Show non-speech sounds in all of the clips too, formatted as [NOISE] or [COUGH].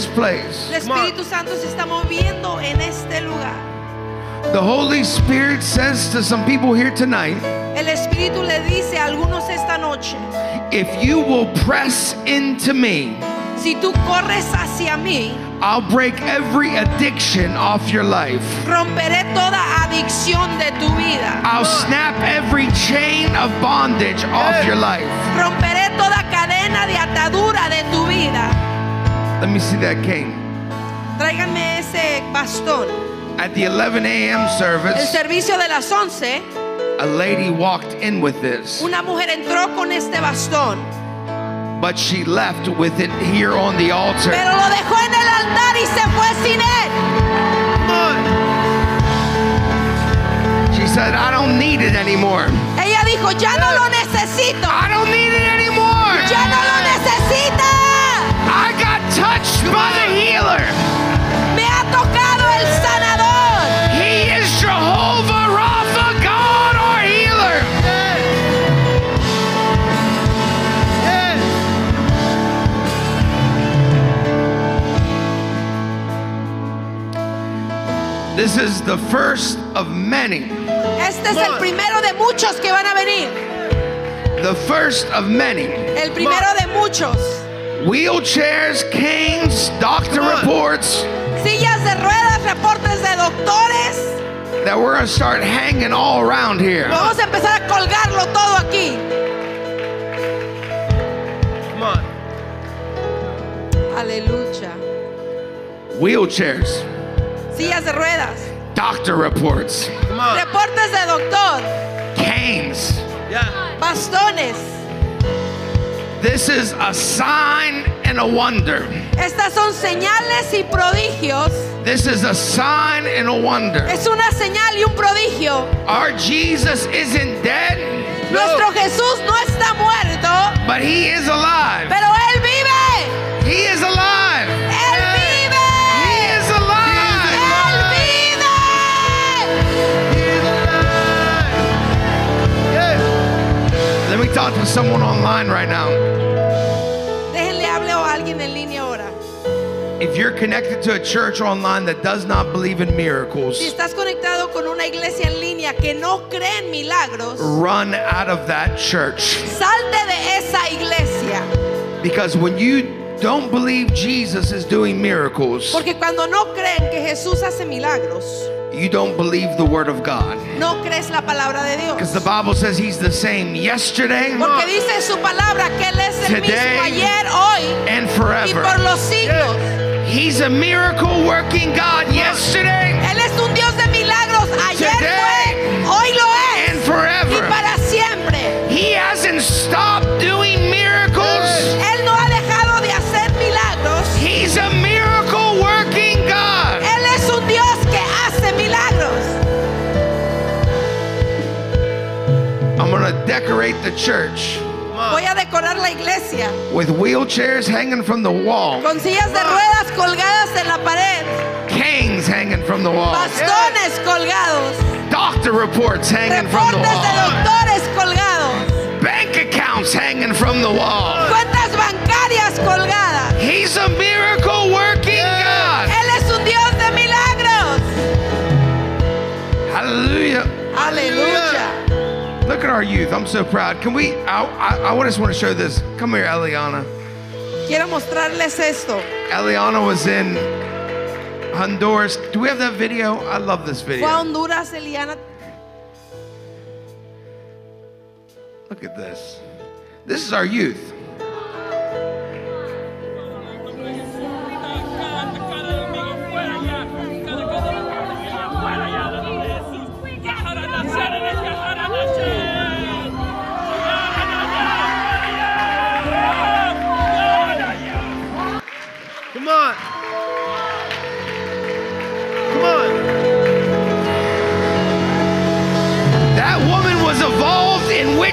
this place. El Espíritu Santo se está moviendo en este lugar. The Holy Spirit says to some people here tonight El Espíritu le dice a algunos esta noche, if you will press into me, si tú corres hacia mí, I'll break every addiction off your life. romperé toda adicción de tu vida. I'll snap every chain of bondage off your life. Romperé toda cadena de atadura de tu vida. Let me see that cane. Tráiganme ese bastón. At the 11 a.m. Service, el servicio de las 11, a lady walked in with this, una mujer entró con este bastón, but she left with it here on the altar. pero lo dejó en el altar y se fue sin él. She said, I don't need it anymore. Ella dijo, ya no lo necesito. I don't need it anymore. Ya no lo necesita. Touched by the healer. Me ha tocado el sanador. He is Jehovah Rapha, God our healer. Yes. Yes. This is the first of many. Este es el primero de muchos que van a venir. The first of many. El primero de muchos. Wheelchairs, canes, doctor reports Sillas de ruedas, reportes de doctores. that we're going to start hanging all around here. Vamos a empezar a colgarlo todo aquí. Come on. Aleluya. Wheelchairs, Sillas de ruedas. doctor reports, Come on. Reportes de doctor. canes. Yeah. Bastones. This is a sign and a wonder. Estas son señales y prodigios. This is a sign and a wonder. Es una señal y un prodigio. Our Jesus isn't dead, Nuestro Jesús no está muerto, but he is alive. pero Él vive. He is alive. Someone online right now. Déjenle hable a alguien en línea ahora. If you're connected to a church online that does not believe in miracles, Si estás conectado con una iglesia en línea que no cree en milagros, run out of that church. salte de esa iglesia. Because when you don't believe Jesus is doing miracles, Porque cuando no creen que Jesús hace milagros, you don't believe the word of God. no crees la palabra de Dios. Because the Bible says he's the same yesterday Porque dice su palabra que Él es el Today mismo ayer, hoy and y por forever. los siglos. He's a miracle working God yesterday Él es un Dios de milagros. Ayer Today fue, hoy lo and es y forever. para siempre. He hasn't stopped doing miracles. Decorate the church Voy a decorar la iglesia with wheelchairs hanging from the wall, con sillas de ruedas colgadas en la pared, canes hanging from the wall, bastones colgados, doctor reports hanging from the reportes de doctores colgados, bank accounts hanging from the wall. cuentas bancarias colgadas. He's a miracle working God. Él es un Dios de milagros. Hallelujah. Aleluya. Look at our youth. I'm so proud. Can we? I, I, I just want to show this. Come here, Eliana. Quiero mostrarles esto. Eliana was in Honduras. Do we have that video? I love this Fue a video. Honduras, Eliana. Look at this. This is our youth.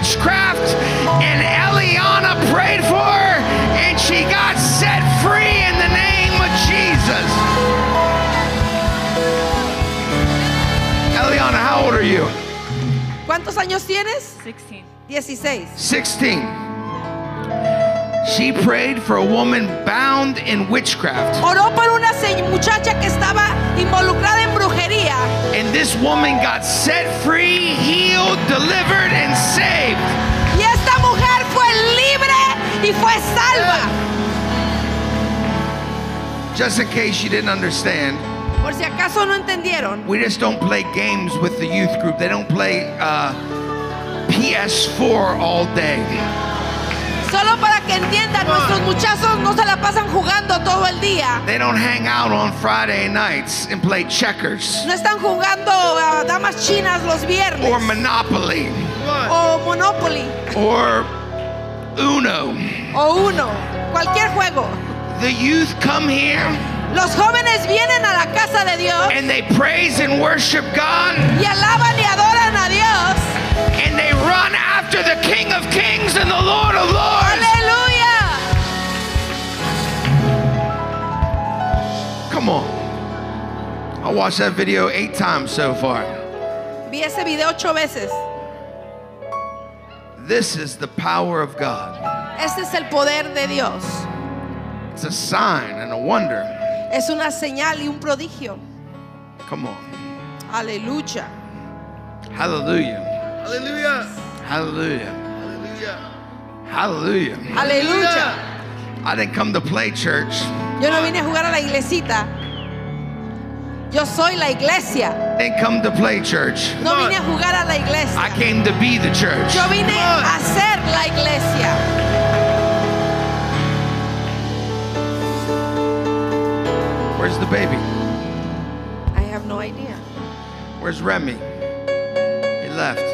Witchcraft, and Eliana prayed for her, and she got set free in the name of Jesus. Eliana, how old are you? ¿Cuántos años tienes? 16. 16. 16. She prayed for a woman bound in witchcraft. Oró por una muchacha que estaba involucrada en brujería. And this woman got set free, healed, delivered, and saved. Y esta mujer fue libre y fue salva. Just in case you didn't understand, Por si acaso no entendieron, we just don't play games with the youth group. They don't play uh, PS4 all day. Solo para que entiendan, nuestros muchachos no se la pasan jugando todo el día. They don't hang out on Friday nights and play checkers No están jugando a damas chinas los or viernes Monopoly Come on. o Monopoly or Uno. o Uno, cualquier juego. The youth come here Los jóvenes vienen a la casa de Dios and they praise and worship God y alaban y adoran a Dios. And they run after the King of Kings and the Lord of Lords. Aleluya. Come on. I watched that video eight times so far. Vi ese video ocho veces. This is the power of God. Este es el poder de Dios. It's a sign and a wonder. Es una señal y un prodigio. Come on. Aleluya. Hallelujah. Hallelujah. Hallelujah. Hallelujah. Hallelujah. Aleluya. I didn't come to play church. Yo no vine a jugar a la iglesita. Yo soy la iglesia. I didn't come to play church. No vine a jugar a la iglesia. I came to be the church. Yo vine a ser la iglesia. Where's the baby? I have no idea. Where's Remy? He left.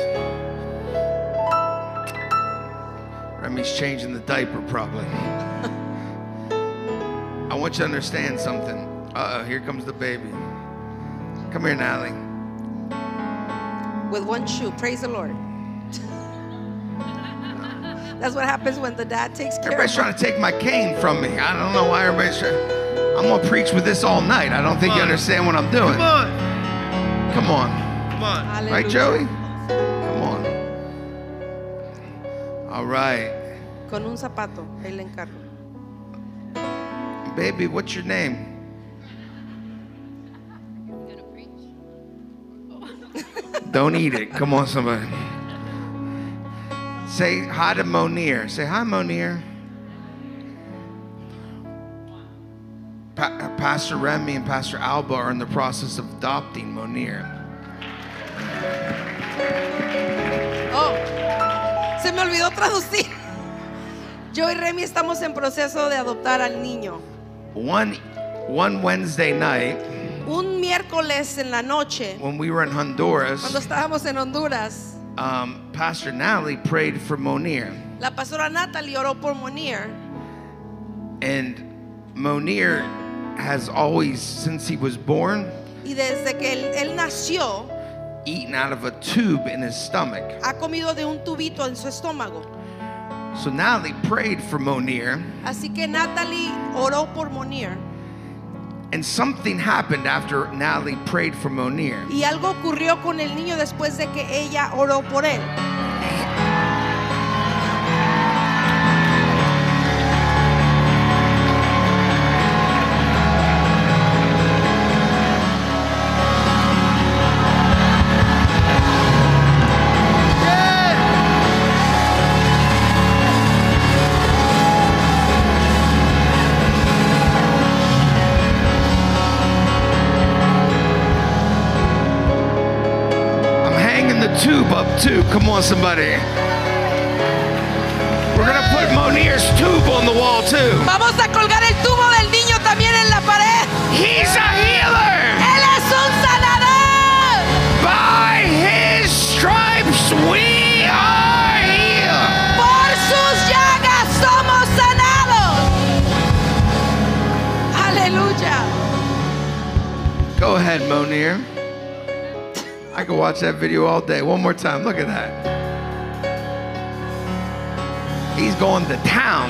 Remy's changing the diaper probably. [LAUGHS] I want you to understand something. Uh oh, here comes the baby. Come here, Natalie. With one shoe. Praise the Lord. [LAUGHS] That's what happens when the dad takes care Everybody's of trying to take my cane from me. I don't know why everybody's trying. I'm gonna preach with this all night. I don't think you understand what I'm doing. Come on. Come on. Come on. Aleluya. Right, Joey? Come on. All right. Con un zapato. Ahí le encargo. Baby, what's your name? Don't eat it. Come on, somebody. Say hi to Monir. Say hi, Monir. Pa- uh, Pastor Remy and Pastor Alba are in the process of adopting Monir. Oh, se me olvidó traducir. Yo y Remy estamos en proceso de adoptar al niño. One, one Wednesday night Un miércoles en la noche, when we were in cuando Honduras, estábamos en Honduras, um, Pastor Natalie prayed for Monir. la pastora Natalie oró por Monir. And Monir has always, since he was born, Y desde que él, él nació, eaten out of a tube in his stomach. ha comido de un tubito en su estómago. So Natalie prayed for Monir, Así que Natalie oró por Monir. and something happened after Natalie prayed for Monir. Y algo ocurrió con el niño después de que ella oró por él. Tube. Come on, somebody. We're gonna put Monir's tube on the wall too. Vamos a colgar el tubo del niño también en la pared. He's a healer. Él es un sanador. By his stripes we are healed. Por sus llagas somos sanados. Aleluya. Go ahead, Monir. Watch that video all day. One more time. Look at that. He's going to town.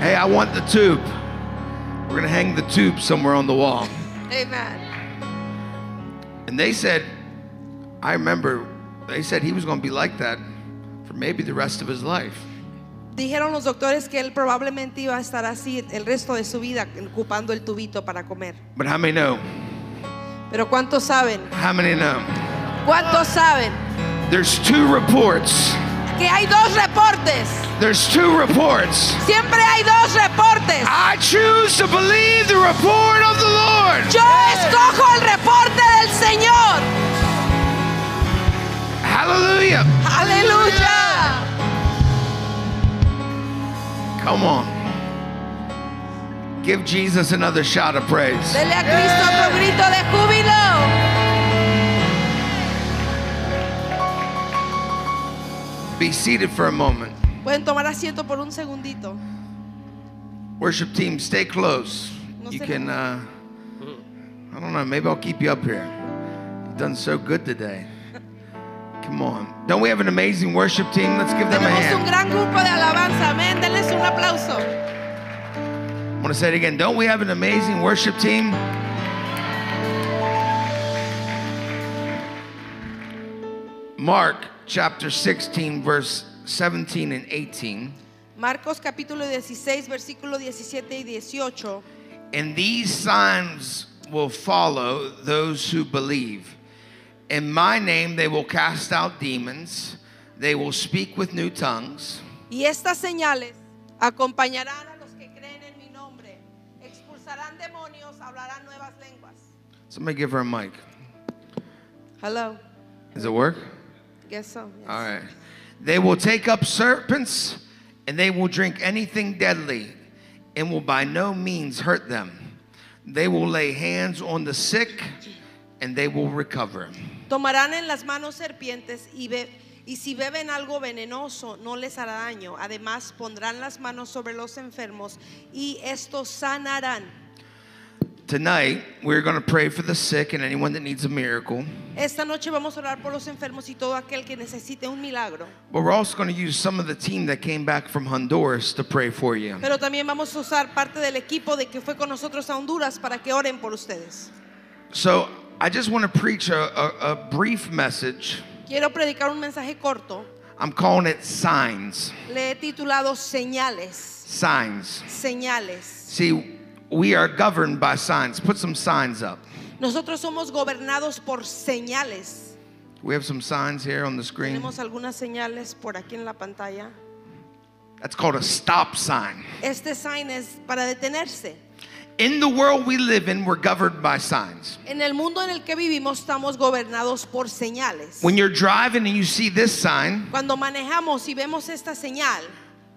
Hey, I want the tube. We're going to hang the tube somewhere on the wall. [LAUGHS] Amen. And they said, I remember, they said he was going to be like that for maybe the rest of his life. Dijeron los doctores que él probablemente iba a estar así el resto de su vida ocupando el tubito para comer. But how many know? Pero ¿cuántos saben? How many know? ¿Cuántos saben There's two reports. que hay dos reportes? There's two reports. Siempre hay dos reportes. I choose to believe the report of the Lord. Yo escojo el reporte del Señor. Hallelujah. Aleluya. Come on. Give Jesus another shout of praise. Dele a Cristo otro grito de júbilo. Be seated for a moment. Pueden tomar asiento por un segundito. Worship team, stay close. No You can, uh, I don't know, maybe I'll keep you up here. You've done so good today. Come on. Don't we have an amazing worship team? Let's give them a Tenemos un hand. gran grupo de alabanza. Amén. Denles un aplauso. Want to say it again. Don't we have an amazing worship team? Mark chapter 16, verse 17 and 18. Marcos capítulo 16, versículo 17 y 18. And these signs will follow those who believe. In my name they will cast out demons, they will speak with new tongues, Y estas señales acompañarán hablarán nuevas lenguas. somebody give her a mic. Hello. Does it work? Guess so. yes. All right. They will take up serpents and they will drink anything deadly and will by no means hurt them. They will lay hands on the sick and they will recover. Tomarán en las manos serpientes y, be- y si beben algo venenoso no les hará daño. Además pondrán las manos sobre los enfermos y estos sanarán. Tonight, we're going to pray for the sick and anyone that needs a miracle. Esta noche vamos a orar por los enfermos y todo aquel que necesite un milagro. But we're also going to use some of the team that came back from Honduras to pray for you. Pero también vamos a usar parte del equipo de que fue con nosotros a Honduras para que oren por ustedes. So I just want to preach a, a, a brief message. Quiero predicar un mensaje corto. I'm calling it signs. Le he titulado Señales. Signs. Señales. See, we are governed by signs. Put some signs up. Nosotros somos gobernados por señales. We have some signs here on the screen. Tenemos algunas señales por aquí en la pantalla. That's called a stop sign. Este sign es para detenerse. In the world we live in, we're governed by signs. En el mundo en el que vivimos estamos gobernados por señales. When you're driving and you see this sign, Cuando manejamos y vemos esta señal,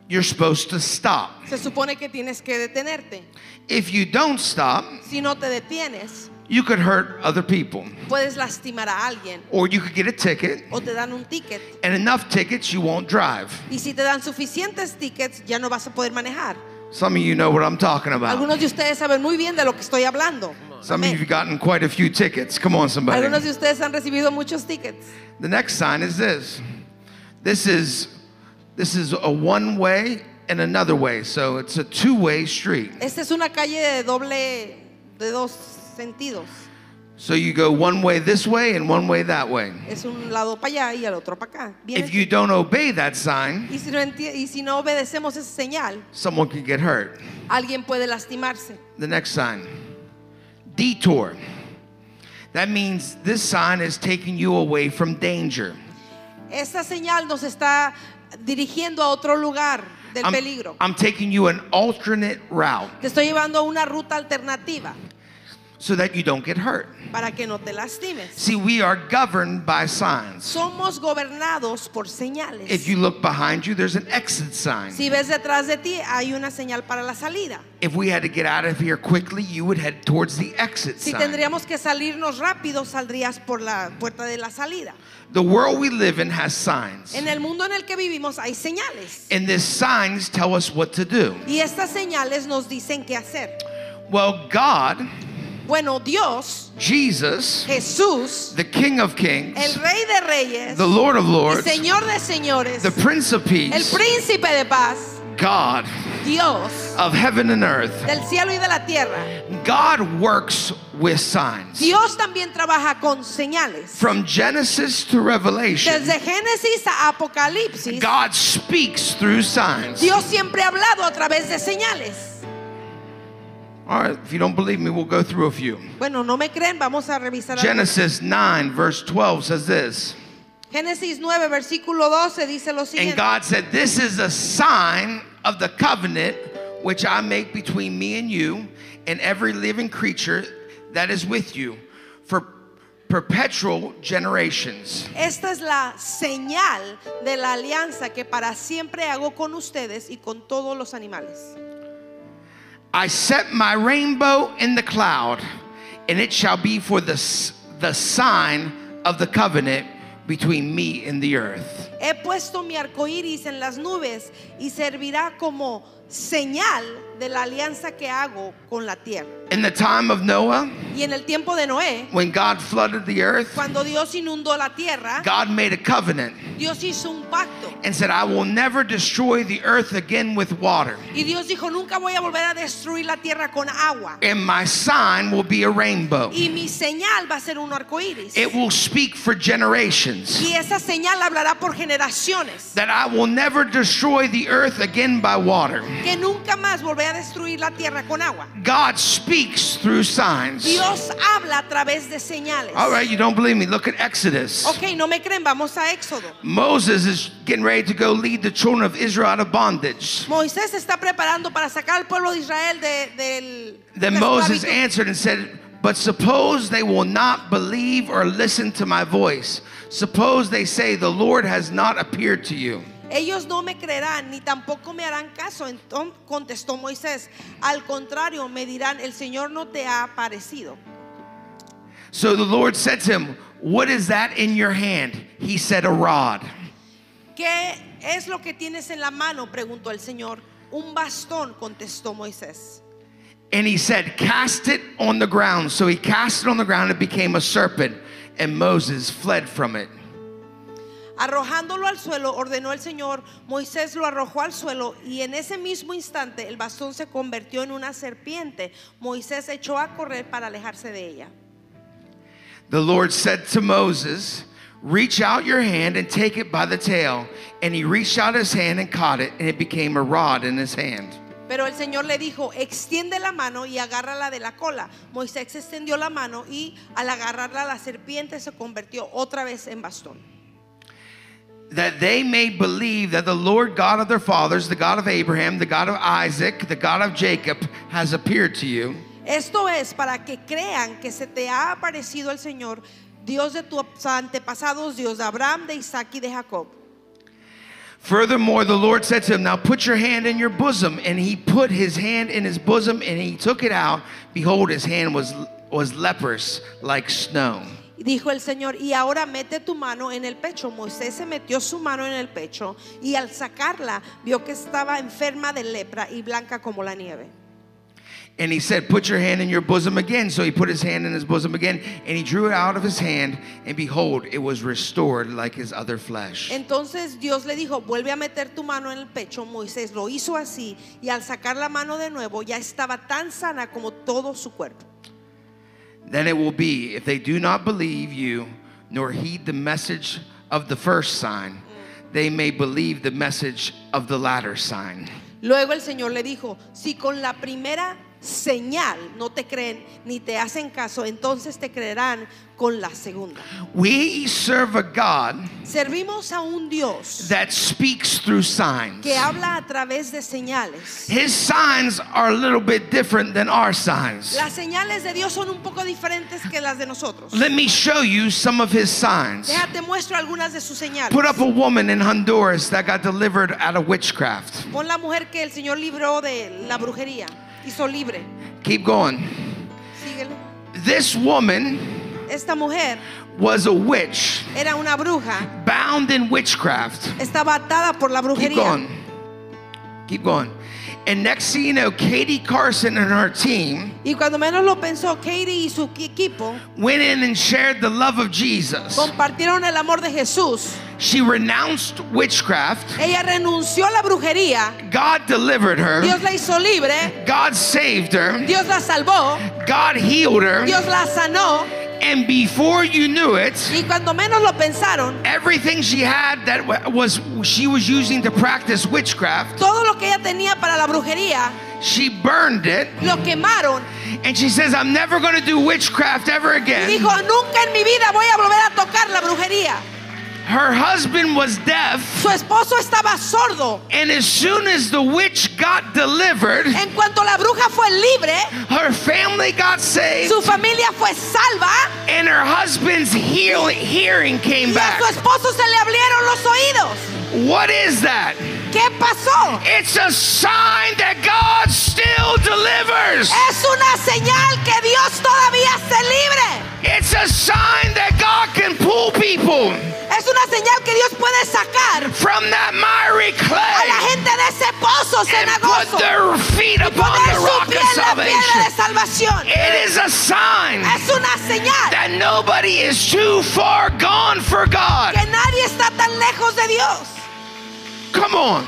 you're supposed to stop. se supone que tienes que detenerte. If you don't stop, Si no te detienes, you could hurt other people. puedes lastimar a alguien Or you could get a ticket, o te dan un ticket. and enough tickets you won't drive. Y si te dan suficientes tickets, ya no vas a poder manejar. Some of you know what I'm talking about. Algunos de ustedes saben muy bien de lo que estoy hablando. Some of you've gotten quite a few tickets. Come on, somebody. Algunos de ustedes han recibido muchos tickets. The next sign is this. This is this is a one way and another way. So it's a two-way street. Esta es una calle de doble, de dos sentidos. So you go one way this way and one way that way. Es un lado para allá y el otro para acá. If you don't obey that sign, y, si no y si no obedecemos esa señal, someone could get hurt. alguien puede lastimarse. The next sign. Detour. That means this sign is taking you away from danger. Esta señal nos está dirigiendo a otro lugar del I'm, peligro. I'm taking you an alternate route Te estoy llevando a una ruta alternativa so that you don't get hurt. para que no te lastimes. See, we are governed by signs. Somos gobernados por señales. If you look behind you, there's an exit sign. Si ves detrás de ti, hay una señal para la salida. If we had to get out of here quickly, you would head towards the exit Si sign. tendríamos que salirnos rápido, saldrías por la puerta de la salida. The world we live in has signs. En el mundo en el que vivimos hay señales. And these signs tell us what to do. Y estas señales nos dicen qué hacer. Well, God, Bueno, Dios, Jesus, Jesús, the King of el Kings, Rey de Reyes, the Lord of Lords, Señor de Señores, the Prince of el Peace, Príncipe de Paz, God, Dios of heaven and earth, del cielo y de la tierra, God works with signs. Dios también trabaja con señales. From Genesis to Revelation, Desde Génesis a Apocalipsis, God speaks through signs. Dios siempre ha hablado a través de señales. All right, if you don't believe me, we'll go through a few. Bueno, no me creen, vamos a revisar. Genesis 9, verse 12 says this. Génesis 9, versículo 12 dice lo And. God said, This is a sign of the covenant which I make between me and you and every living creature that is with you for perpetual generations. Esta es la señal de la alianza que para siempre hago con ustedes y con todos los animales. I set my rainbow in the cloud, and it shall be for the, the sign of the covenant between me and the earth. He puesto mi arco iris en las nubes y servirá como señal de la alianza que hago con la tierra. In the time of Noah, Y en el tiempo de Noé, when God flooded the earth, cuando Dios inundó la tierra, God made a covenant Dios hizo un pacto. and said, I will never destroy the earth again with water. Y Dios dijo, nunca voy a volver a destruir la tierra con agua. And my sign will be a rainbow. Y mi señal va a ser un arco iris. It will speak for generations. Y esa señal hablará por generaciones. That I will never destroy the earth again by water. Que nunca más volveré a destruir la tierra con agua. God speaks through signs. Dios habla a través de señales. All right, you don't believe me? Look at Exodus. Ok, no me creen, vamos a Éxodo. Moses is getting ready to go lead the children of Israel out of bondage. Moisés está preparando para sacar al pueblo de Israel de, del. Then Moses answered and said, But suppose they will not believe or listen to my voice. Suppose they say, The Lord has not appeared to you. Ellos no me creerán ni tampoco me harán caso. Entonces contestó Moisés. Al contrario, me dirán, el Señor no te ha aparecido. So the Lord said to him, What is that in your hand? He said, A rod. ¿Qué es lo que tienes en la mano? preguntó el Señor. Un bastón, contestó Moisés. And he said, Cast it on the ground. So he cast it on the ground, and it became a serpent, and Moses fled from it. Arrojándolo al suelo, ordenó el Señor, Moisés lo arrojó al suelo y en ese mismo instante el bastón se convirtió en una serpiente. Moisés echó a correr para alejarse de ella. The Lord said to Moses, Reach out your hand and take it by the tail. And he reached out his hand and caught it, and it became a rod in his hand. Pero el Señor le dijo, extiende la mano y agárrala de la cola. Moisés extendió la mano y al agarrarla la serpiente se convirtió otra vez en bastón. That they may believe that the Lord God of their fathers, the God of Abraham, the God of Isaac, the God of Jacob, has appeared to you. Esto es para que crean que se te ha aparecido el Señor, Dios de tus antepasados, Dios de Abraham, de Isaac y de Jacob. Furthermore, the Lord said to him, Now put your hand in your bosom. And he put his hand in his bosom and he took it out. Behold, his hand was, was leprous like snow. Dijo el Señor, y ahora mete tu mano en el pecho. Moisés se metió su mano en el pecho y al sacarla vio que estaba enferma de lepra y blanca como la nieve. And he said, Put your hand in your bosom again. So he put his hand in his bosom again, and he drew it out of his hand, and behold, it was restored like his other flesh. Entonces Dios le dijo, vuelve a meter tu mano en el pecho. Moisés lo hizo así y al sacar la mano de nuevo ya estaba tan sana como todo su cuerpo. Then it will be, if they do not believe you, nor heed the message of the first sign, they may believe the message of the latter sign. Luego el Señor le dijo, si con la primera señal no te creen ni te hacen caso, entonces te creerán con la segunda. We serve a God Servimos a un Dios that speaks through signs. que habla a través de señales. His signs are a little bit different than our signs. Las señales de Dios son un poco diferentes que las de nosotros. Let me show you some of his signs. Déjate muestro algunas de sus señales. Put up a woman in Honduras that got delivered out of witchcraft. Pon la mujer que el Señor libró de la brujería, hizo libre. Keep going. Síguele. This woman Esta mujer was a witch, era una bruja, bound in witchcraft. estaba atada por la Keep brujería. going. Keep going. And next thing you know, Katie Carson and her team Y cuando menos lo pensó, Katie y su equi- equipo went in and shared the love of Jesus. compartieron el amor de Jesús. She renounced witchcraft. Ella renunció a la brujería. God delivered her. Dios la hizo libre. God saved her. Dios la salvó. God healed her. Dios la sanó. And before you knew it, Y cuando menos lo pensaron, everything she had that was she was using to practice witchcraft, todo lo que ella tenía para la brujería, she burned it. lo quemaron. And she says, I'm never going to do witchcraft ever Y again. dijo, nunca en mi vida voy a volver a tocar la brujería. Her husband was deaf. Su esposo estaba sordo. And as soon as the witch got delivered, En cuanto la bruja fue libre, her family got saved su familia fue salva and her husband's hearing came y a back. su esposo se le abrieron los oídos. What is that? ¿Qué pasó? It's a sign that God still delivers. Es una señal que Dios todavía se libre. It's a sign that God can pull people Es una señal que Dios puede sacar from that miry a la clay gente de ese pozo cenagoso put their feet y upon poner the su rock pie of en la piedra de salvation. salvación. It is a sign Es una señal that nobody is too far gone for God. que nadie está tan lejos de Dios. Come on.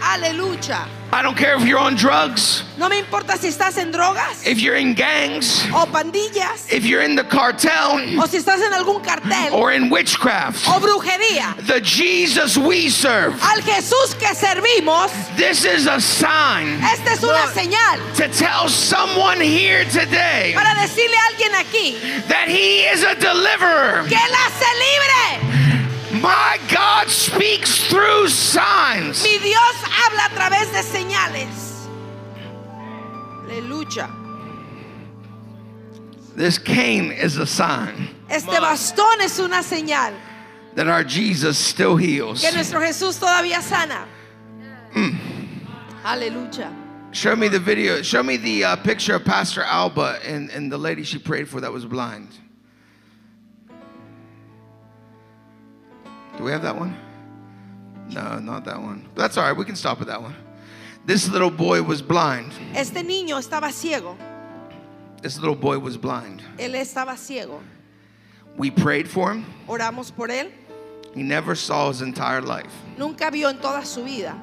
Aleluya. I don't care if you're on drugs, No me importa si estás en drogas if you're in gangs, o pandillas if you're in the cartel, o si estás en algún cartel or in witchcraft. o brujería. The Jesus we serve. Al Jesús que servimos, This is a sign esta es una señal to tell someone here today para decirle a alguien aquí that He is a deliverer. que Él hace libre. My God speaks through signs. Mi Dios habla a través de señales. Aleluya. This cane is a sign Este bastón es una señal that our Jesus still heals. que nuestro Jesús todavía sana. Aleluya. Show me the video. Show me the uh, picture of Pastor Alba and, and the lady she prayed for that was blind. Do we have that one? No, not that one. That's all right. We can stop at that one. This little boy was blind. Este niño estaba ciego. This little boy was blind. Él estaba ciego. We prayed for him. Oramos por él. He never saw his entire life. Nunca vio en toda su vida.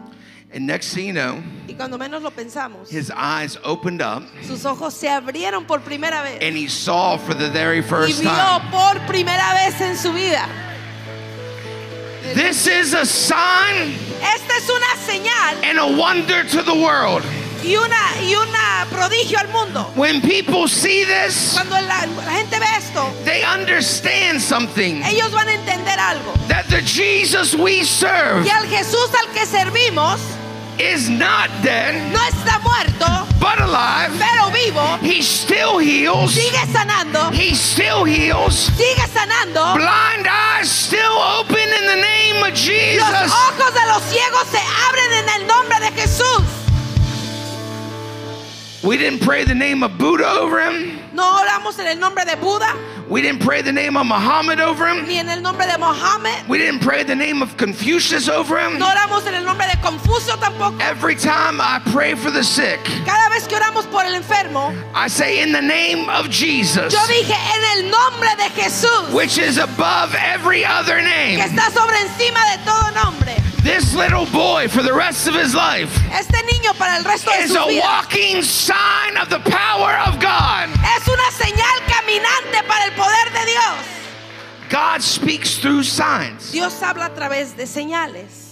And next thing you know, Y cuando menos lo pensamos, his eyes opened up sus ojos se abrieron por primera vez. and he saw for the very Y first vio time. por primera vez en su vida. This is a sign Esta es una señal and a wonder to the world. y una y una prodigio al mundo. When people see this, Cuando la, la gente ve esto, they understand something ellos van a entender algo. that the Jesus we serve Que al Jesús al que servimos is not dead no está muerto, but alive. pero vivo, He still heals. sigue sanando, He still heals. sigue sanando. Blind eyes still open in the name of Los Jesus. ojos de los ciegos se abren en el nombre de Jesús. We didn't pray the name of Buddha over him. No oramos en el nombre de Buda, We didn't pray the name of Muhammad over him. ni en el nombre de Mohammed. We didn't pray the name of Confucius over him. No oramos en el nombre de Confucio tampoco. Every time I pray for the sick, Cada vez que oramos por el enfermo, I say in the name of Jesus, yo dije en el nombre de Jesús, which is above every other que name. está sobre encima de todo nombre. This little boy, for the rest of his life, Este niño para el resto de is a vida walking sign of the power of God. es una señal caminante para el poder de Dios. God speaks through signs. Dios habla a través de señales.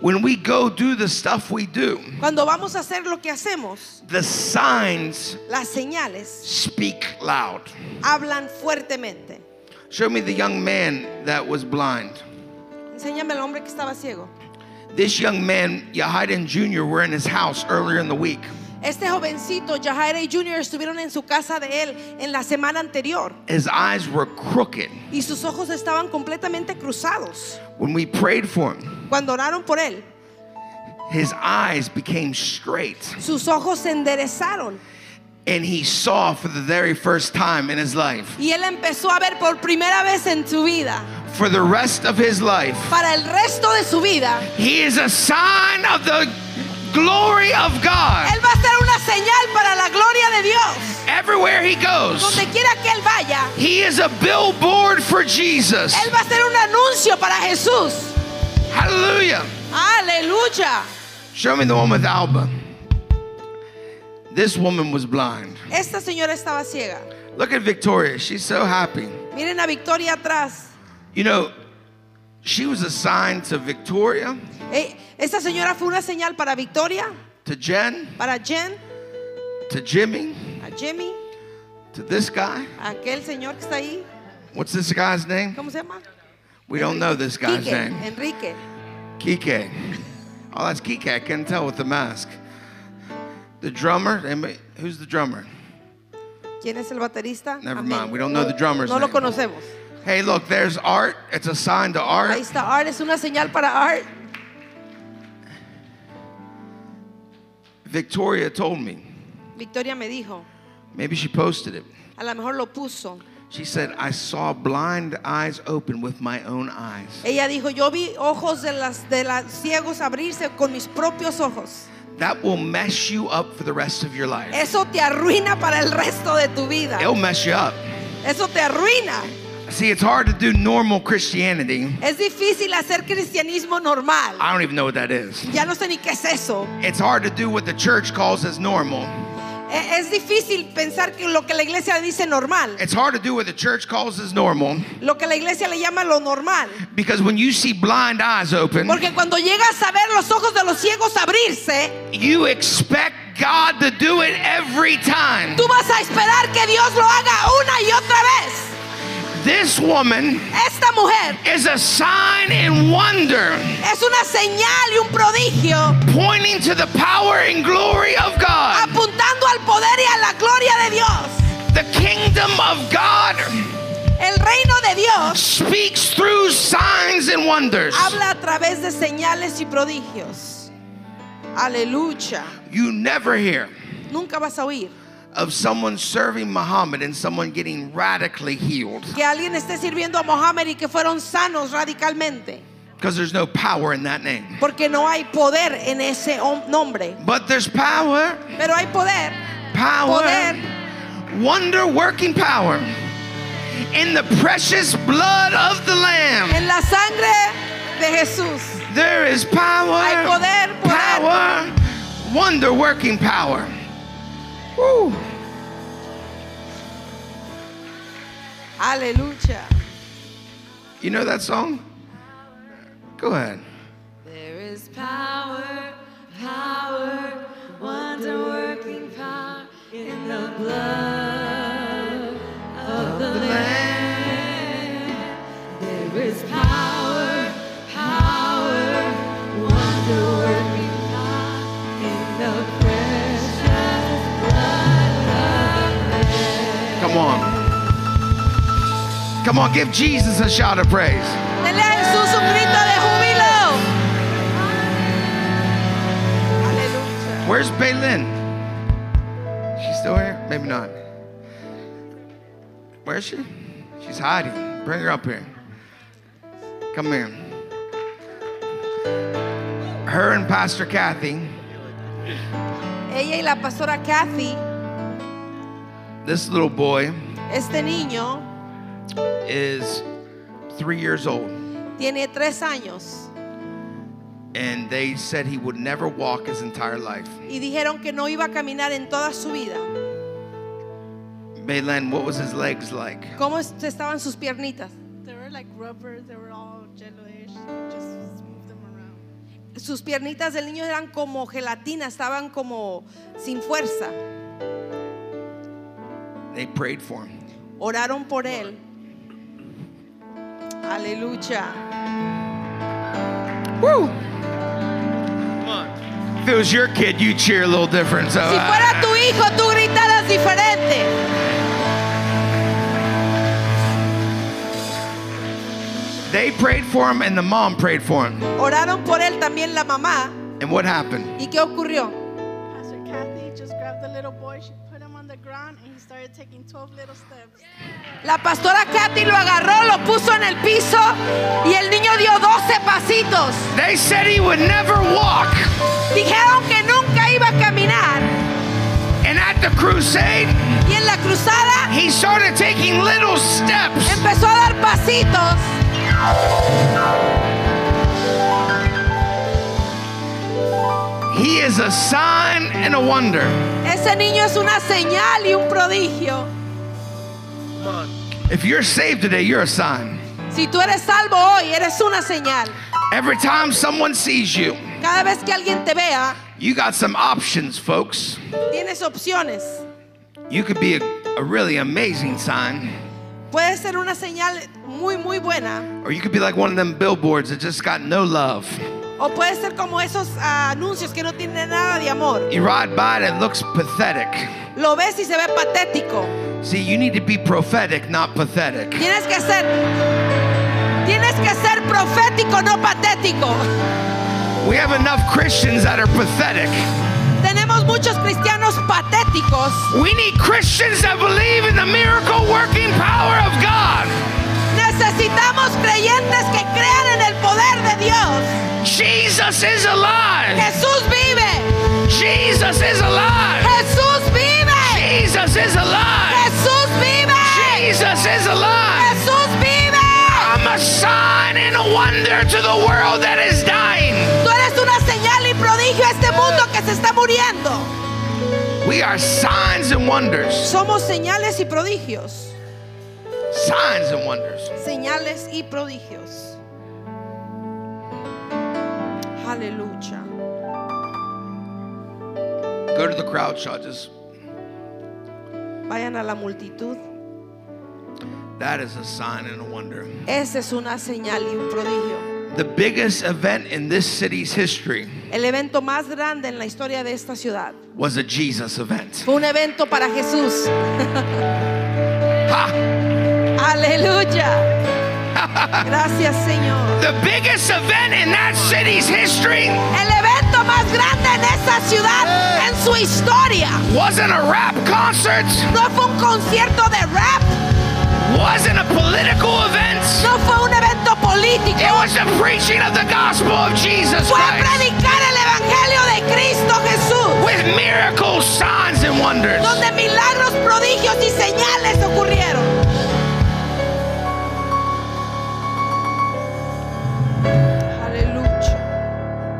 When we go do the stuff we do, Cuando vamos a hacer lo que hacemos, the signs las señales speak loud. hablan fuertemente. Show me the young man that was blind. Enséñame al hombre que estaba ciego. This young man, Yahiden Jr., were in his house earlier in the week. Este jovencito, Jaire Jr., estuvieron en su casa de él en la semana anterior His eyes were crooked. y sus ojos estaban completamente cruzados. When we prayed for him, Cuando oraron por él, his eyes became straight. sus ojos se enderezaron And he saw for the very first time in his life. y él empezó a ver por primera vez en su vida, For the rest of his life, para el resto de su vida, he is a sign of the glory of God. él va a ser una señal para la gloria de Dios. Everywhere he goes, donde quiera que él vaya, he is a billboard for Jesus. él va a ser un anuncio para Jesús. Hallelujah. Aleluya. Show me the one with Alba. This woman was blind. Esta señora estaba ciega. Look at Victoria. She's so happy. Miren a Victoria atrás. You know, she was assigned to Victoria, Eh, Esta señora fue una señal para Victoria, to Jen, para Jen, to Jimmy, a Jimmy, to this guy. aquel señor que está ahí. What's this guy's name? ¿Cómo se llama? We don't know this guy's Quique, name. Enrique. Kike. Oh, that's Kike. I couldn't tell with the mask. The drummer. Anybody- Who's the drummer? ¿Quién es el baterista? Never Amén. mind. We don't know the drummer's No lo name. conocemos. Hey, look, there's Art. It's a sign to Ahí Art. está Art, es una señal para Art. Victoria told me. Victoria me dijo, Maybe she posted it. a lo mejor lo puso. She said, I saw blind eyes open with my own eyes. Ella dijo, yo vi ojos de las de los ciegos abrirse con mis propios ojos. That will mess you up for the rest of your life. Eso te arruina para el resto de tu vida. It'll mess you up. Eso te arruina. See, it's hard to do normal Christianity. Es difícil hacer cristianismo normal. I don't even know what that is. Ya no sé ni qué es eso. It's hard to do what the church calls as normal. E- Es difícil pensar que lo que la iglesia dice normal. It's hard to do what the church calls as normal Lo que la iglesia le llama lo normal. because when you see blind eyes open, Porque cuando llegas a ver los ojos de los ciegos abrirse, you expect God to do it every time. tú vas a esperar que Dios lo haga una y otra vez. This woman Esta mujer is a sign and wonder es una señal y un prodigio pointing to the power and glory of God. apuntando al poder y a la gloria de Dios. The kingdom of God El reino de Dios speaks through signs and wonders. habla a través de señales y prodigios. Aleluya. You never hear Nunca vas a oír of someone serving Muhammad and someone getting radically healed que alguien esté sirviendo a Mohammed y que fueron sanos radicalmente. because there's no power in that name. Porque no hay poder en ese nombre. But there's power, Pero hay poder. power, Poder. wonder working power in the precious blood of the Lamb. En la sangre de Jesús. There is power, Hay poder, poder. power, wonder working power. Woo. Aleluya. You know that song? Go ahead. There is power, power, wonder working power in the blood of the Lamb. There is power, power, wonder working power in the precious blood of the Lamb. Come on. Come on, give Jesus a shout of praise. Dele a Jesús un grito de júbilo. Where's Baylin? She's still here? Maybe not. Where is she? She's hiding. Bring her up here. Come here. Her and Pastor Kathy, Ella y la pastora Kathy, this little boy este niño is three years old. tiene tres años And they said he would never walk his entire life. y dijeron que no iba a caminar en toda su vida. What was his legs like? ¿Cómo es- estaban sus piernitas? They were like rubber, they were all just move them around. Sus piernitas del niño eran como gelatina, estaban como sin fuerza. They prayed for him. Oraron por él. Aleluya. Woo! If it was your kid, you'd cheer a little different. So, Si fuera tu hijo, tú gritaras diferente. They prayed for him, and the mom prayed for him. Oraron por él también la mamá. And what happened? ¿Y qué ocurrió? Started taking 12 little steps. La pastora Katy lo agarró, lo puso en el piso y el niño dio 12 pasitos. They said he would never walk. Dijeron que nunca iba a caminar. And at the crusade, Y en en la cruzada, he started taking little steps. empezó a dar pasitos. He is a sign and a wonder. Ese niño es una señal y un prodigio. Come on. If you're saved today, you're a sign. Si tú eres salvo hoy, eres una señal. Every time someone sees you, Cada vez que alguien te vea, you got some options, folks. tienes opciones. You could be a, a really amazing sign, Puede ser una señal muy, muy buena. or you could be like one of them billboards that just got no love. O puede ser como esos ah, anuncios que no tienen nada de amor. You ride by it, it looks pathetic. Lo ves y se ve patético. See, you need to be prophetic, not pathetic. Tienes que ser Tienes que ser profético, no patético. We have enough Christians that are pathetic. Tenemos muchos cristianos patéticos. We need Christians that believe in the miracle working power of God. Necesitamos creyentes que crean en el. Jesus is alive. Jesús vive. Jesus is alive. Jesús vive. Jesus is alive. Jesús vive. Jesus is alive. Jesús vive. I'm a sign and a wonder to the world that is dying. Tú eres una señal y prodigio a este mundo que se está muriendo. We are signs and wonders. Somos señales y prodigios. Signs and wonders. Señales y prodigios. Aleluya. Go to the crowd. Just Vayan a la multitud. that is a sign and a wonder. Esa es una señal y un prodigio. The biggest event in this city's history El evento más grande en la historia de esta ciudad was a Jesus event. fue un evento para Jesús. [LAUGHS] Aleluya. Gracias, Señor. The biggest event in that city's history El evento más grande en esta ciudad en su historia wasn't a rap concert, no fue un concierto de rap, wasn't a political event. no fue un evento político. It was the preaching of the gospel of Jesus Fue Christ predicar el evangelio de Cristo Jesús, with miracles, signs, and wonders. donde milagros, prodigios y señales ocurrieron.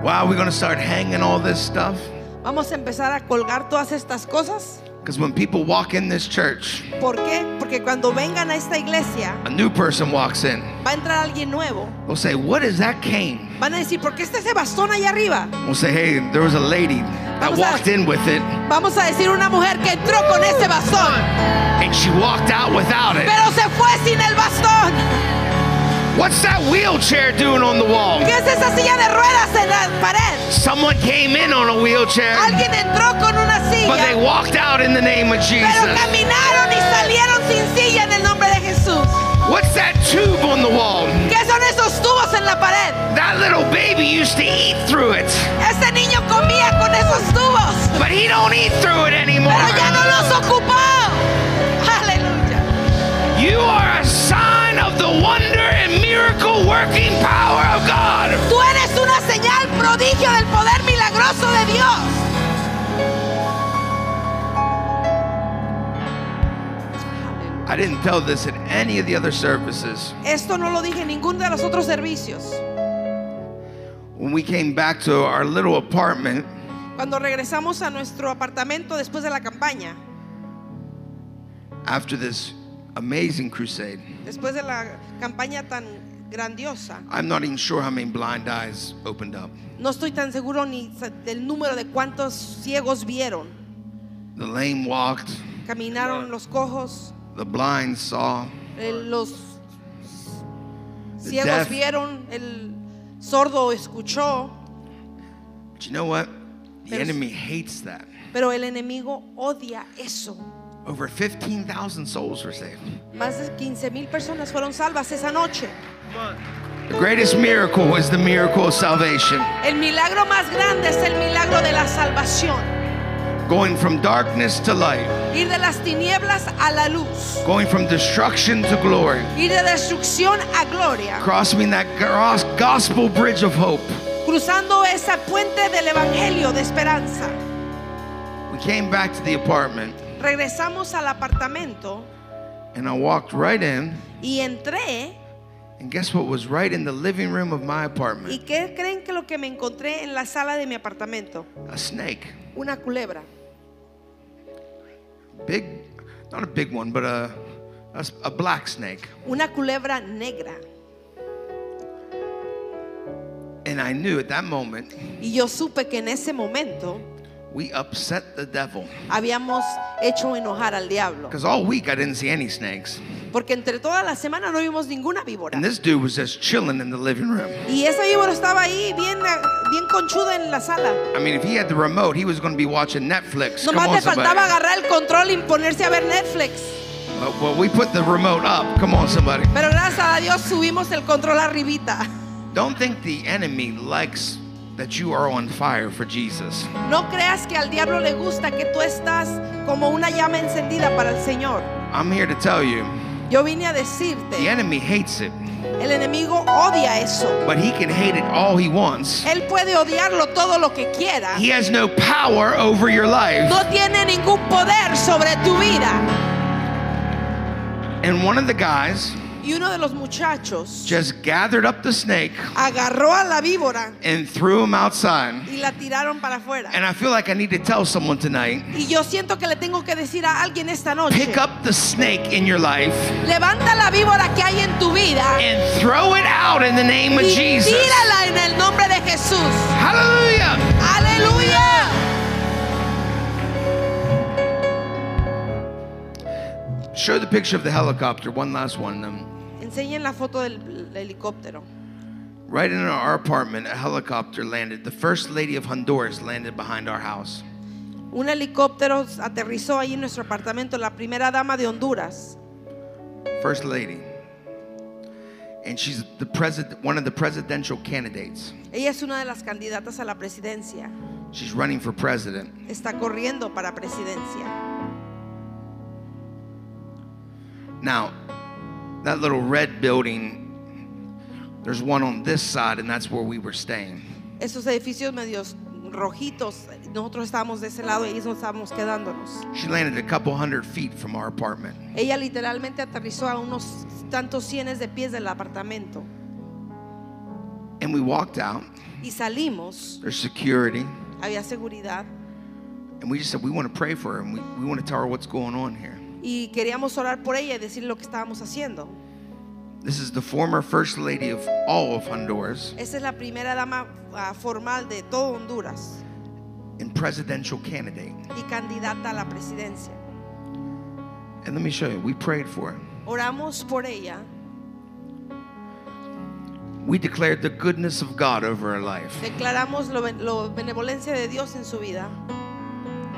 Wow, we're going to start hanging all this stuff. Vamos a empezar a colgar todas estas cosas. Because when people walk in this church, ¿Por qué? Porque cuando vengan a esta iglesia a new person walks in. va a entrar alguien nuevo. They'll say, What is that cane? Van a decir, ¿por qué está ese bastón allá arriba? We'll say, Hey, there was a lady that Vamos a- walked in with it Vamos a decir una mujer que entró con ese bastón, and she walked out without it. pero se fue sin el bastón. What's that wheelchair doing on the wall? ¿Qué es esa silla de ruedas en la pared? Someone came in on a wheelchair, Alguien entró con una but they walked out in the name of pero Jesus. caminaron y salieron sin silla en el nombre de Jesús. What's that tube on the wall? ¿Qué son esos tubos en la pared? That little baby used to eat through it, Ese niño comía con esos tubos, but he don't eat through it anymore. pero ya no los ocupó. Aleluya. You are a sign of the wonder miracle working power of God. Tú eres una señal prodigio del poder milagroso de Dios. I didn't tell this in any of the other services. Esto no lo dije en ninguno de los otros servicios. When we came back to our little apartment, Cuando regresamos a nuestro apartamento después de la campaña, after this amazing crusade, después de la campaña tan grandiosa, I'm not even sure how many blind eyes opened up. no estoy tan seguro ni del número de cuántos ciegos vieron. The lame walked, Caminaron los cojos, the blind saw, eh, los The ciegos vieron, el sordo escuchó, but you know what? The Pero- enemy hates that. pero el enemigo odia eso. Over 15,000 souls were saved. Más de 15 mil personas fueron salvas esa noche. The greatest miracle is the miracle of salvation. El milagro más grande es el milagro de la salvación. Going from darkness to light, Ir de las tinieblas a la luz. going from destruction to glory, Ir de destrucción a gloria. crossing that gospel bridge of hope. Cruzando esa puente del evangelio de esperanza. We came back to the apartment Regresamos al apartamento and I walked right in. y entré. And guess what was right in the living room of my ¿Y apartment? qué creen que lo que me encontré en la sala de mi apartamento? A snake. Una culebra. Big, not a big one, but a, a black snake. Una culebra negra. And I knew at that moment Y yo supe que en ese momento we upset the devil. habíamos hecho enojar al diablo. Because all week I didn't see any snakes. Porque entre toda la semana no vimos ninguna víbora. And this dude was just chilling in the living room. Y esa víbora estaba ahí bien, bien conchuda en la sala. I mean, if he had the remote, he was going to be watching Netflix. Nomás le faltaba agarrar el control y ponerse a ver Netflix. Well, well, we put the remote up. Come on, somebody. Pero gracias a Dios subimos el control arribita. Don't think the enemy likes that you are on fire for Jesus. No creas que al diablo le gusta que tú estás como una llama encendida para el Señor. I'm here to tell you, Yo vine a decirte. the enemy hates it, el enemigo odia eso. but he can hate it all he wants. Él puede odiarlo todo lo que quiera. He has no power over your life. No tiene ningún poder sobre tu vida. And one of the guys Y uno de los muchachos just gathered up the snake agarró a la víbora and threw him outside. y la tiraron para afuera. And I feel like I need to tell someone tonight Y yo siento que le tengo que decir a alguien esta noche, pick up the snake in your life levanta la víbora que hay en tu vida and throw it out in the name of y Jesus. tírala en el nombre de Jesús. Hallelujah. Aleluya. Show the picture of the helicopter, one last one. Um, Enseñen la foto del, helicóptero. right in our apartment, a helicopter landed. The first lady of Honduras landed behind our house. Un helicóptero aterrizó ahí en nuestro apartamento, la primera dama de Honduras. First lady. And she's the president, one of the presidential candidates. Ella es una de las candidatas a la presidencia. She's running for president. Está corriendo para presidencia. Now, that little red building, there's one on this side, and that's where we were staying. Esos edificios medios rojitos, nosotros estábamos de ese lado y ahí nos estábamos quedándonos. She landed a couple hundred feet from our apartment. Ella literalmente aterrizó a unos tantos cienes de pies del apartamento. And we walked out, Y salimos, there's security, había seguridad and we just said, We want to pray for her, and we, we want to tell her what's going on here. Y queríamos orar por ella y decirle lo que estábamos haciendo. This is the former first lady of all of Honduras Esa es la primera dama ah, formal de todo Honduras and presidential candidate. y candidata a la presidencia. And let me show you, we prayed for her. Oramos por ella, We declared the goodness of God over her life. declaramos lo benevolencia de Dios en su vida,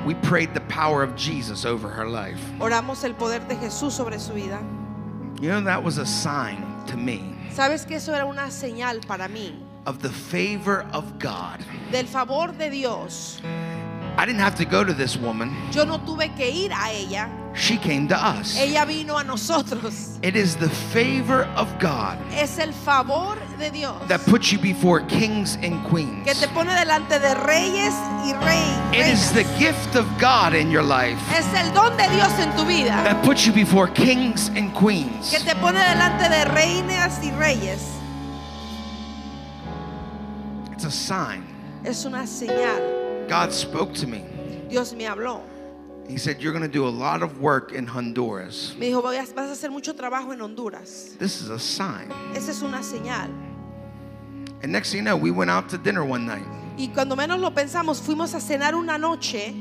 We prayed the power of Jesus over her life. oramos el poder de Jesús sobre su vida. You know, that was a sign to me Sabes que eso era una señal para mí of the favor of God. del favor de Dios. I didn't have to go to this woman, Yo no tuve que ir a ella, she came to us. ella vino a nosotros. It is the favor of God Es el favor de Dios that puts you before kings and queens. que te pone delante de reyes y rey, It is the gift of God in your life Es el don de Dios en tu vida that puts you before kings and queens. que te pone delante de reinas y reyes. It's a sign. Es una señal. God spoke to me. Dios me habló. He said, You're going to do a lot of work in Honduras. Me dijo, vas a hacer mucho trabajo en Honduras. This is a sign. Esa es una señal. And next thing you know, we went out to dinner one night. Y cuando menos lo pensamos, fuimos a cenar una noche.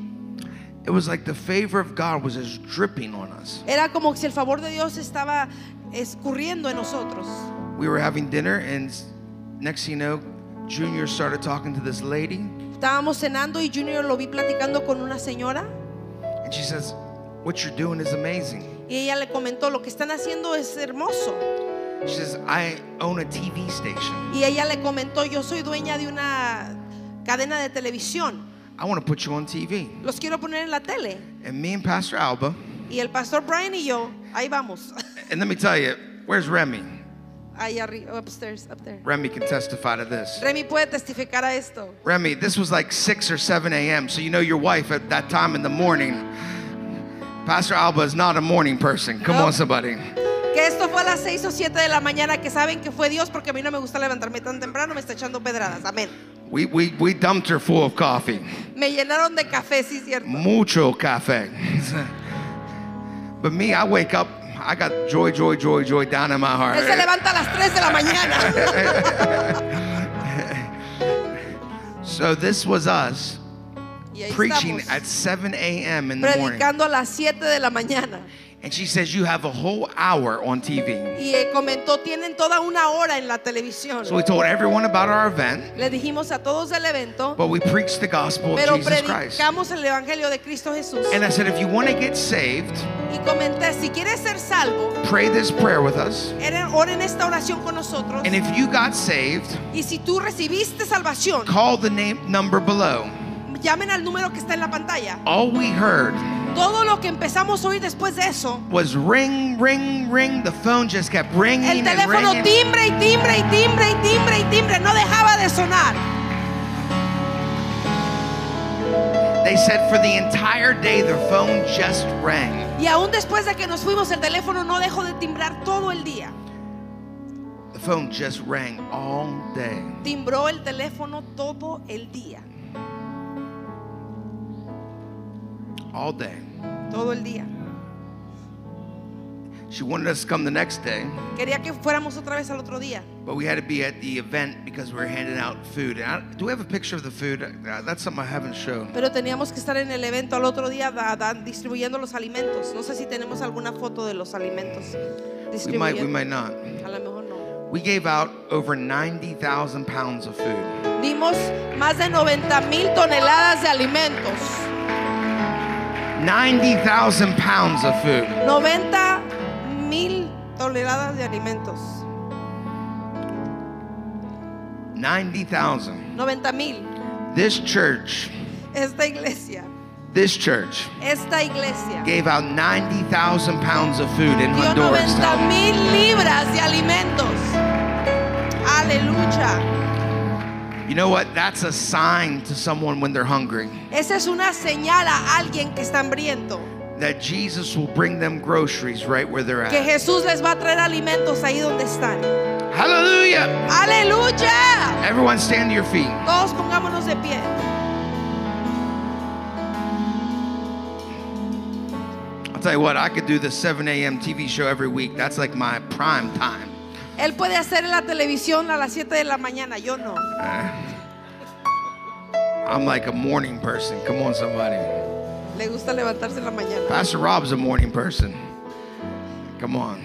It was like the favor of God was just dripping on us. Era como si el favor de Dios estaba escurriendo en nosotros. We were having dinner, and next thing you know, Junior started talking to this lady, Estábamos cenando y Junior lo vi platicando con una señora and she says, What you're doing is amazing. y ella le comentó, lo que están haciendo es hermoso. She says, I own a TV station. Y ella le comentó, yo soy dueña de una cadena de televisión. I want to put you on TV. Los quiero poner en la tele. And me and Pastor Alba, Y el pastor Brian y yo, ahí vamos. and let me tell you, where's Remy? Ahí arriba, upstairs, up there. Remy can testify to this. Remy puede testificar a esto. Remy, this was like 6 or 7 a.m., so you know your wife at that time in the morning. Pastor Alba is not a morning person. Come No. on, somebody. Que esto fue a las 6 o 7 de la mañana, que saben que fue Dios porque a mí no me gusta levantarme tan temprano, me está echando pedradas. Amén. We, we, we dumped her full of coffee. Me llenaron de café, sí, cierto. Mucho café. but me, I wake up, I got joy, joy, joy, joy down in my heart. Él se levanta a las 3 de la mañana. [LAUGHS] So this was us preaching estamos, at 7 a.m. in the morning. predicando a las 7 de la mañana. And she says, You have a whole hour on TV. Y eh, comentó, tienen toda una hora en la televisión. So we told everyone about our event, Le dijimos a todos del evento, but we preached the gospel of pero Jesus Christ. predicamos el evangelio de Cristo Jesús. And I said, If you want to get saved, Y comenté, si quieres ser salvo, pray this prayer with us. oren esta oración con nosotros. And if you got saved, Y si tú recibiste salvación, call the name number below. llamen al número que está en la pantalla. All we heard Todo lo que empezamos a oír después de eso, was ring, ring, ring. The phone just kept ringing el and teléfono ringing. timbre y timbre y timbre y timbre y timbre, no dejaba de sonar. They said for the entire day the phone just rang. Y aún después de que nos fuimos, el teléfono no dejó de timbrar todo el día. The phone just rang all day. Timbró el teléfono todo el día. All day. Todo el día. She wanted us to come the next day, Quería que fuéramos otra vez al otro día. but we had to be at the event because we were handing out food. I, do we have a picture of the food? Uh, that's something I haven't shown. Pero teníamos que estar en el evento al otro día da- da- distribuyendo los alimentos. No sé si tenemos alguna foto de los alimentos. We might, we might not. A lo mejor no. We gave out over 90,000 pounds of food. Dimos más de 90 mil toneladas de alimentos. 90,000 pounds of food. 90 mil toneladas de alimentos. 90,000. 90 mil. This church, Esta iglesia, this church esta iglesia gave out 90,000 pounds of food in Honduras. 90 mil libras de alimentos. Aleluya. You know what? That's a sign to someone when they're hungry Esa es una señal a alguien que está hambriento. that Jesus will bring them groceries right where they're at. Que. Jesús les va a traer alimentos ahí donde están. Hallelujah! Aleluya. Everyone stand to your feet. Todos pongámonos de pie. I'll tell you what, I could do the 7 a.m. TV show every week. That's like my prime time. Él puede hacer en la televisión a las 7 de la mañana, yo no. I'm like a morning person. Come on, somebody. Le gusta levantarse en la mañana. Pastor Rob's a morning person. Come on.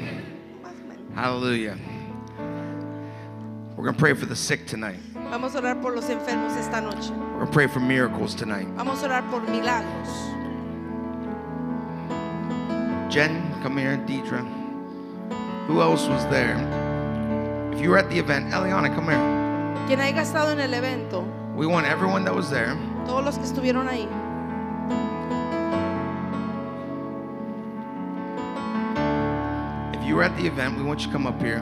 Hallelujah. We're going to pray for the sick tonight. Vamos a orar por los enfermos esta noche. We're going to pray for miracles tonight. Vamos a orar por milagros. Jen, come here. Deidre. Who else was there? If you were at the event, Eliana, come here. Quien haya estado en el evento, We want everyone that was there. todos los que estuvieron ahí, If you were at the event, we want you to come up here.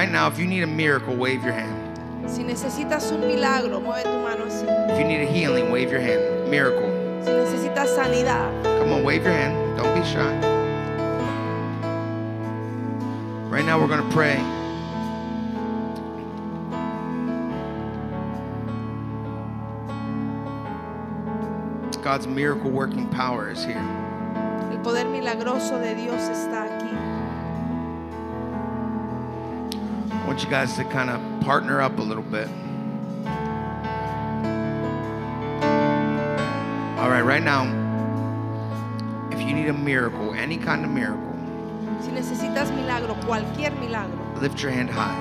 Right, now, if you need a miracle, wave your hand. si necesitas un milagro, mueve tu mano así. If you need a healing, wave your hand. Miracle. Si necesitas sanidad, Come on, wave your hand. Don't be shy. Right now, we're going to pray. God's miracle working power is here. el poder milagroso de Dios está want you guys to kind of partner up a little bit. All right, right now, if you need a miracle, any kind of miracle, Si necesitas milagro, cualquier milagro, lift your hand high.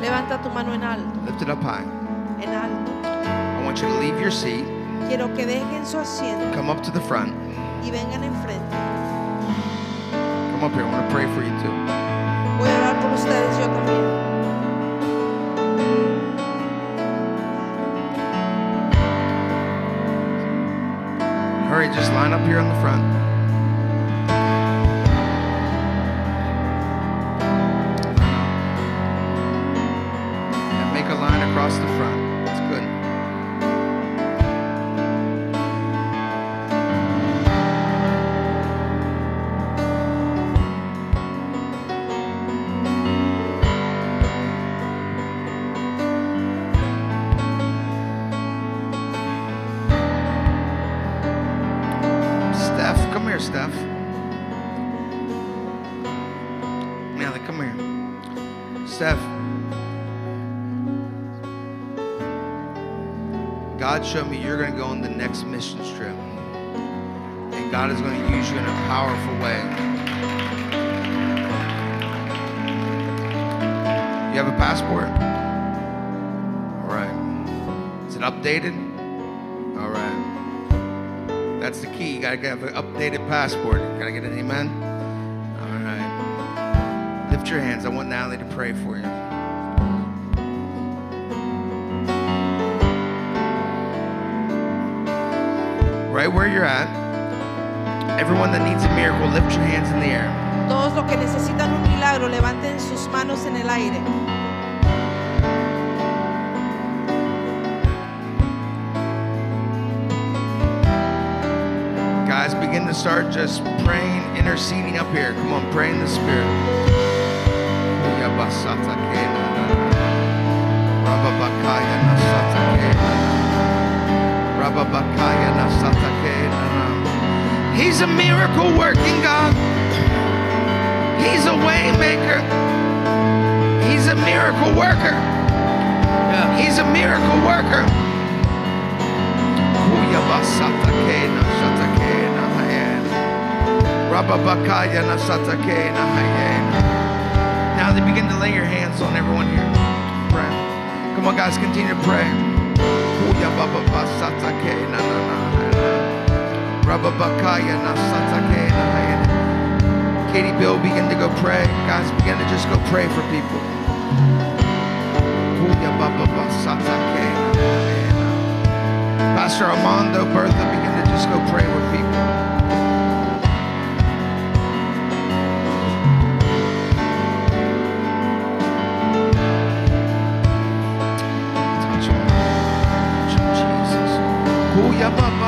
levanta tu mano en alto, Lift it up high. en alto. I want you to leave your seat, Quiero que dejen su asiento come up to the front. y vengan enfrente. Come up here. I want to pray for you too. Voy a orar por ustedes yo también. Just line up here in the front. God showed me you're going to go on the next mission trip. And God is going to use you in a powerful way. You have a passport? All right. Is it updated? All right. That's the key. You got to have an updated passport. Can I get an amen? All right. Lift your hands. I want Natalie to pray for you. Where you're at, everyone that needs a miracle, lift your hands in the air. Todos los que necesitan un milagro, levanten sus manos en el aire. Guys, begin to start just praying, interceding up here. Come on, pray in the Spirit. Rababakaya nasatakena. He's a miracle working God. He's a way maker. He's a miracle worker. He's a miracle worker. Kuyabasatakena shatakena hayena. Rababakaya nasatakena hayena. Now they begin to lay your hands on everyone here. Pray. Come on, guys, continue to pray. Katie Bill, begin to go pray. Guys, begin to just go pray for people. Pastor Armando, Bertha, begin to just go pray with people. Hallelujah,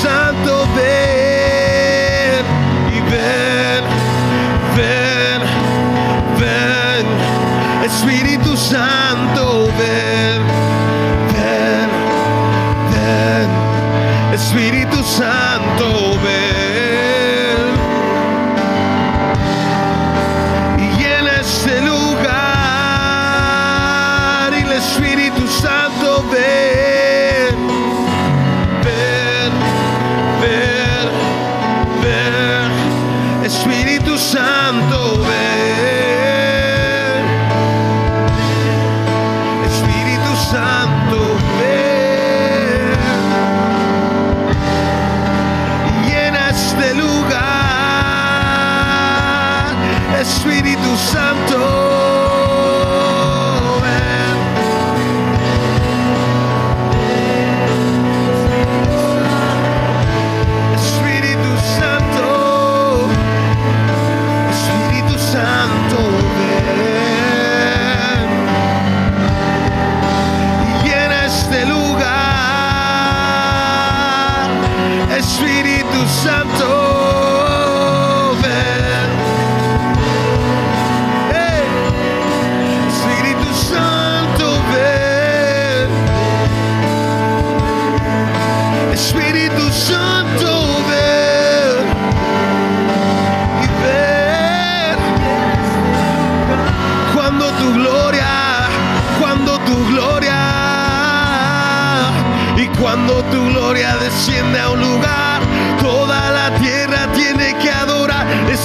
Santo Deus.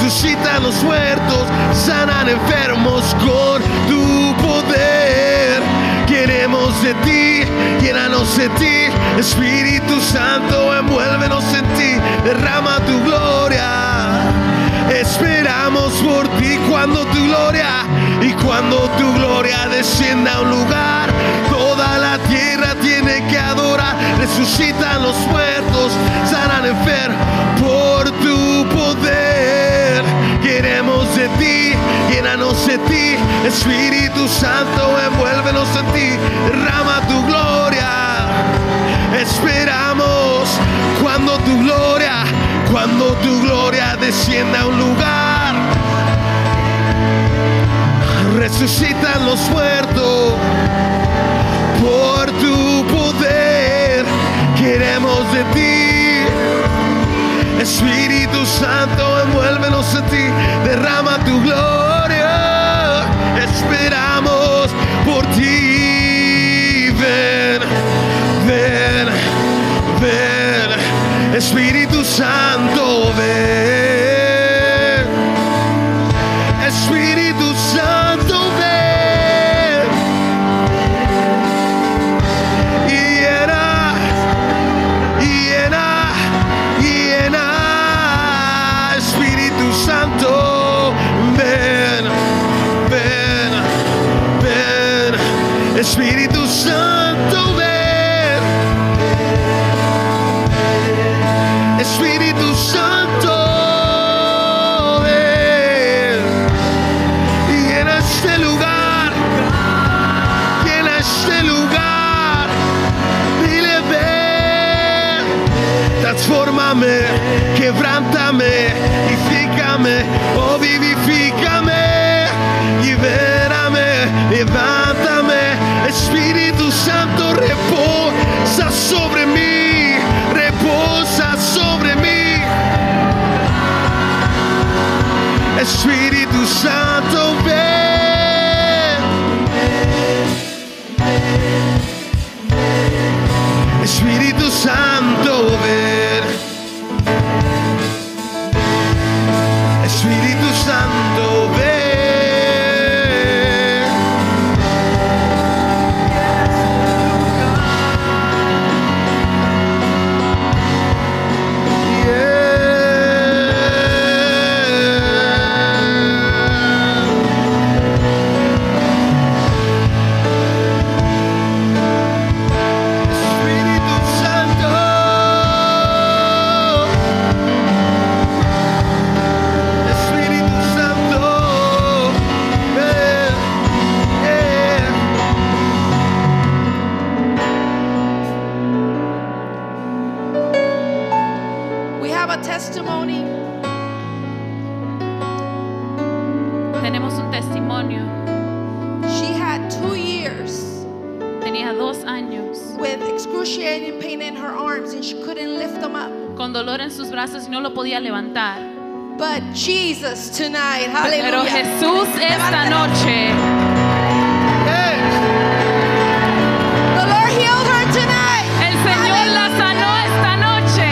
Resucitan los muertos, sanan enfermos con tu poder. Queremos de ti, llénanos de ti, Espíritu Santo, envuélvenos en ti, derrama tu gloria. Esperamos por ti cuando tu gloria y cuando tu gloria descienda a un lugar, toda la tierra tiene que adorar, resucitan los muertos, sanan enfermos Espíritu Santo, envuélvenos en ti, derrama tu gloria. Esperamos cuando tu gloria, cuando tu gloria descienda a un lugar. Resucitan los muertos por tu poder. Queremos de ti. Espíritu Santo, envuélvenos en ti, derrama tu gloria. Espíritu Tonight, Pero hallelujah. Jesús esta noche, The Lord healed her tonight. el Señor la sanó esta noche.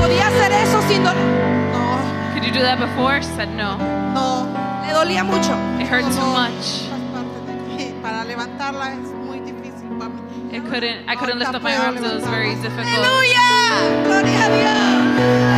Podía hacer eso sin dolor. No, Could you do that before? Said no. no. Le dolía mucho. It hurt too Como much. Para levantarla es muy difícil para mí. It couldn't. I couldn't lift up my arms. It was very difficult. Aleluya. Gloria a Dios.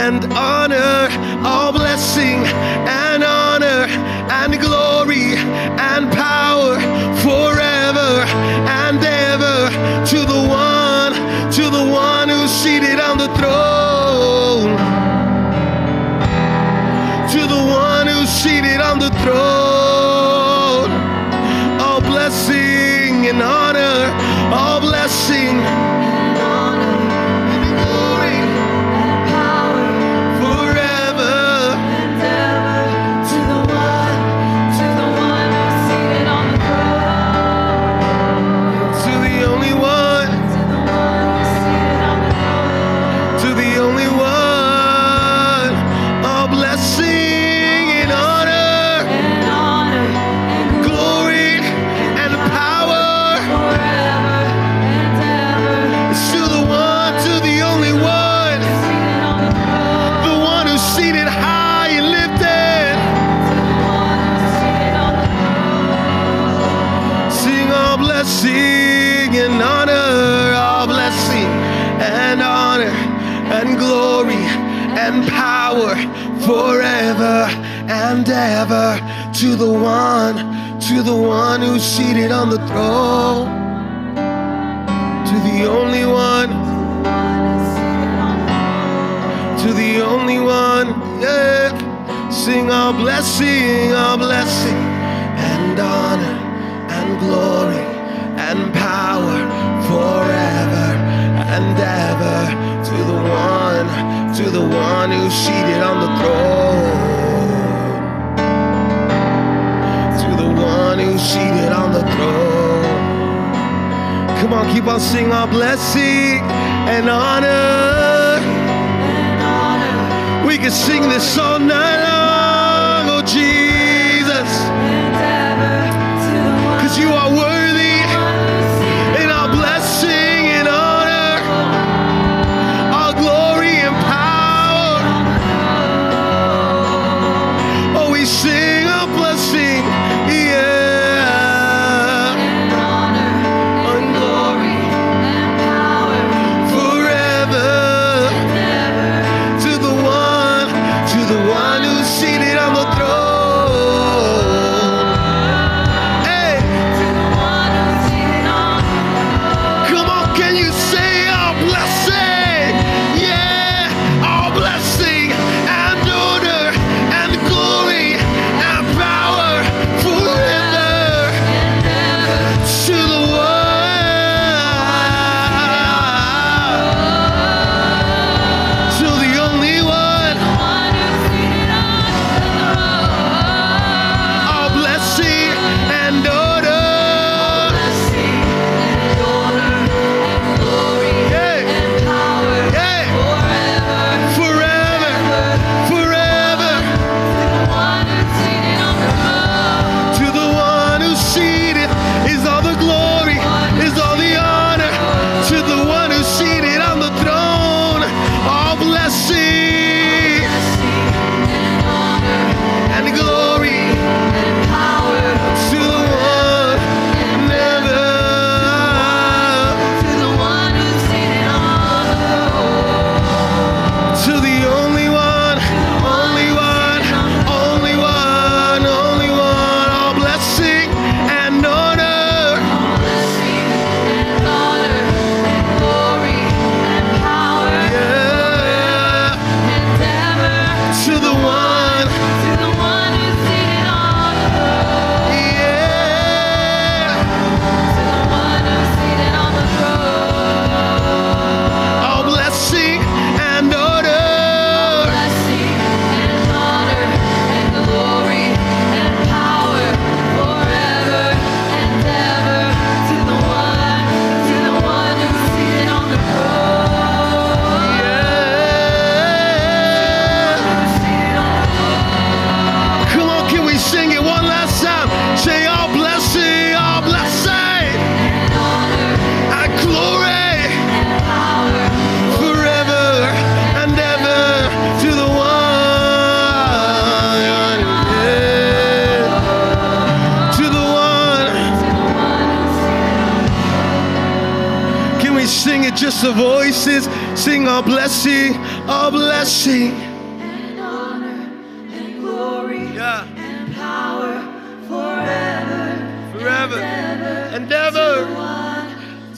and honor all the one, to the one who's seated on the throne, to the only one, to the only one, yeah. Sing our blessing, our blessing, and honor, and glory, and power forever and ever. To the one, to the one who's seated on the throne. who's seated on the throne. Come on, keep on singing our blessing and honor. and honor. We can sing this all night long, oh Jesus. Cause you are worthy. Our blessing, our blessing. and honor and glory Yeah, and power forever forever and and ever. ever. One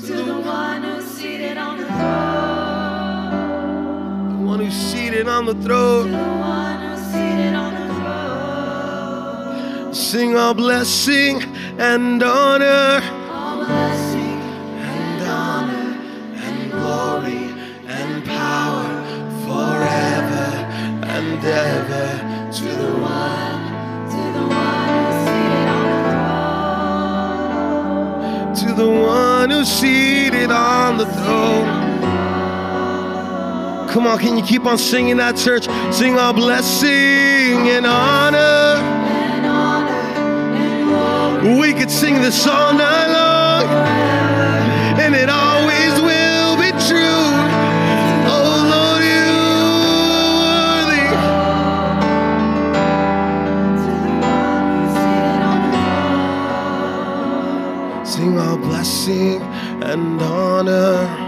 to the one who's seated on the throne. The one who's seated on the To throne. the one who's seated on the throne. Sing our blessing and honor seated on the throne. Come on, can you keep on singing that, church? Sing our blessing and honor. We could sing this all night long, and it always will be true. Oh Lord, you are worthy. Sing our blessing and honor.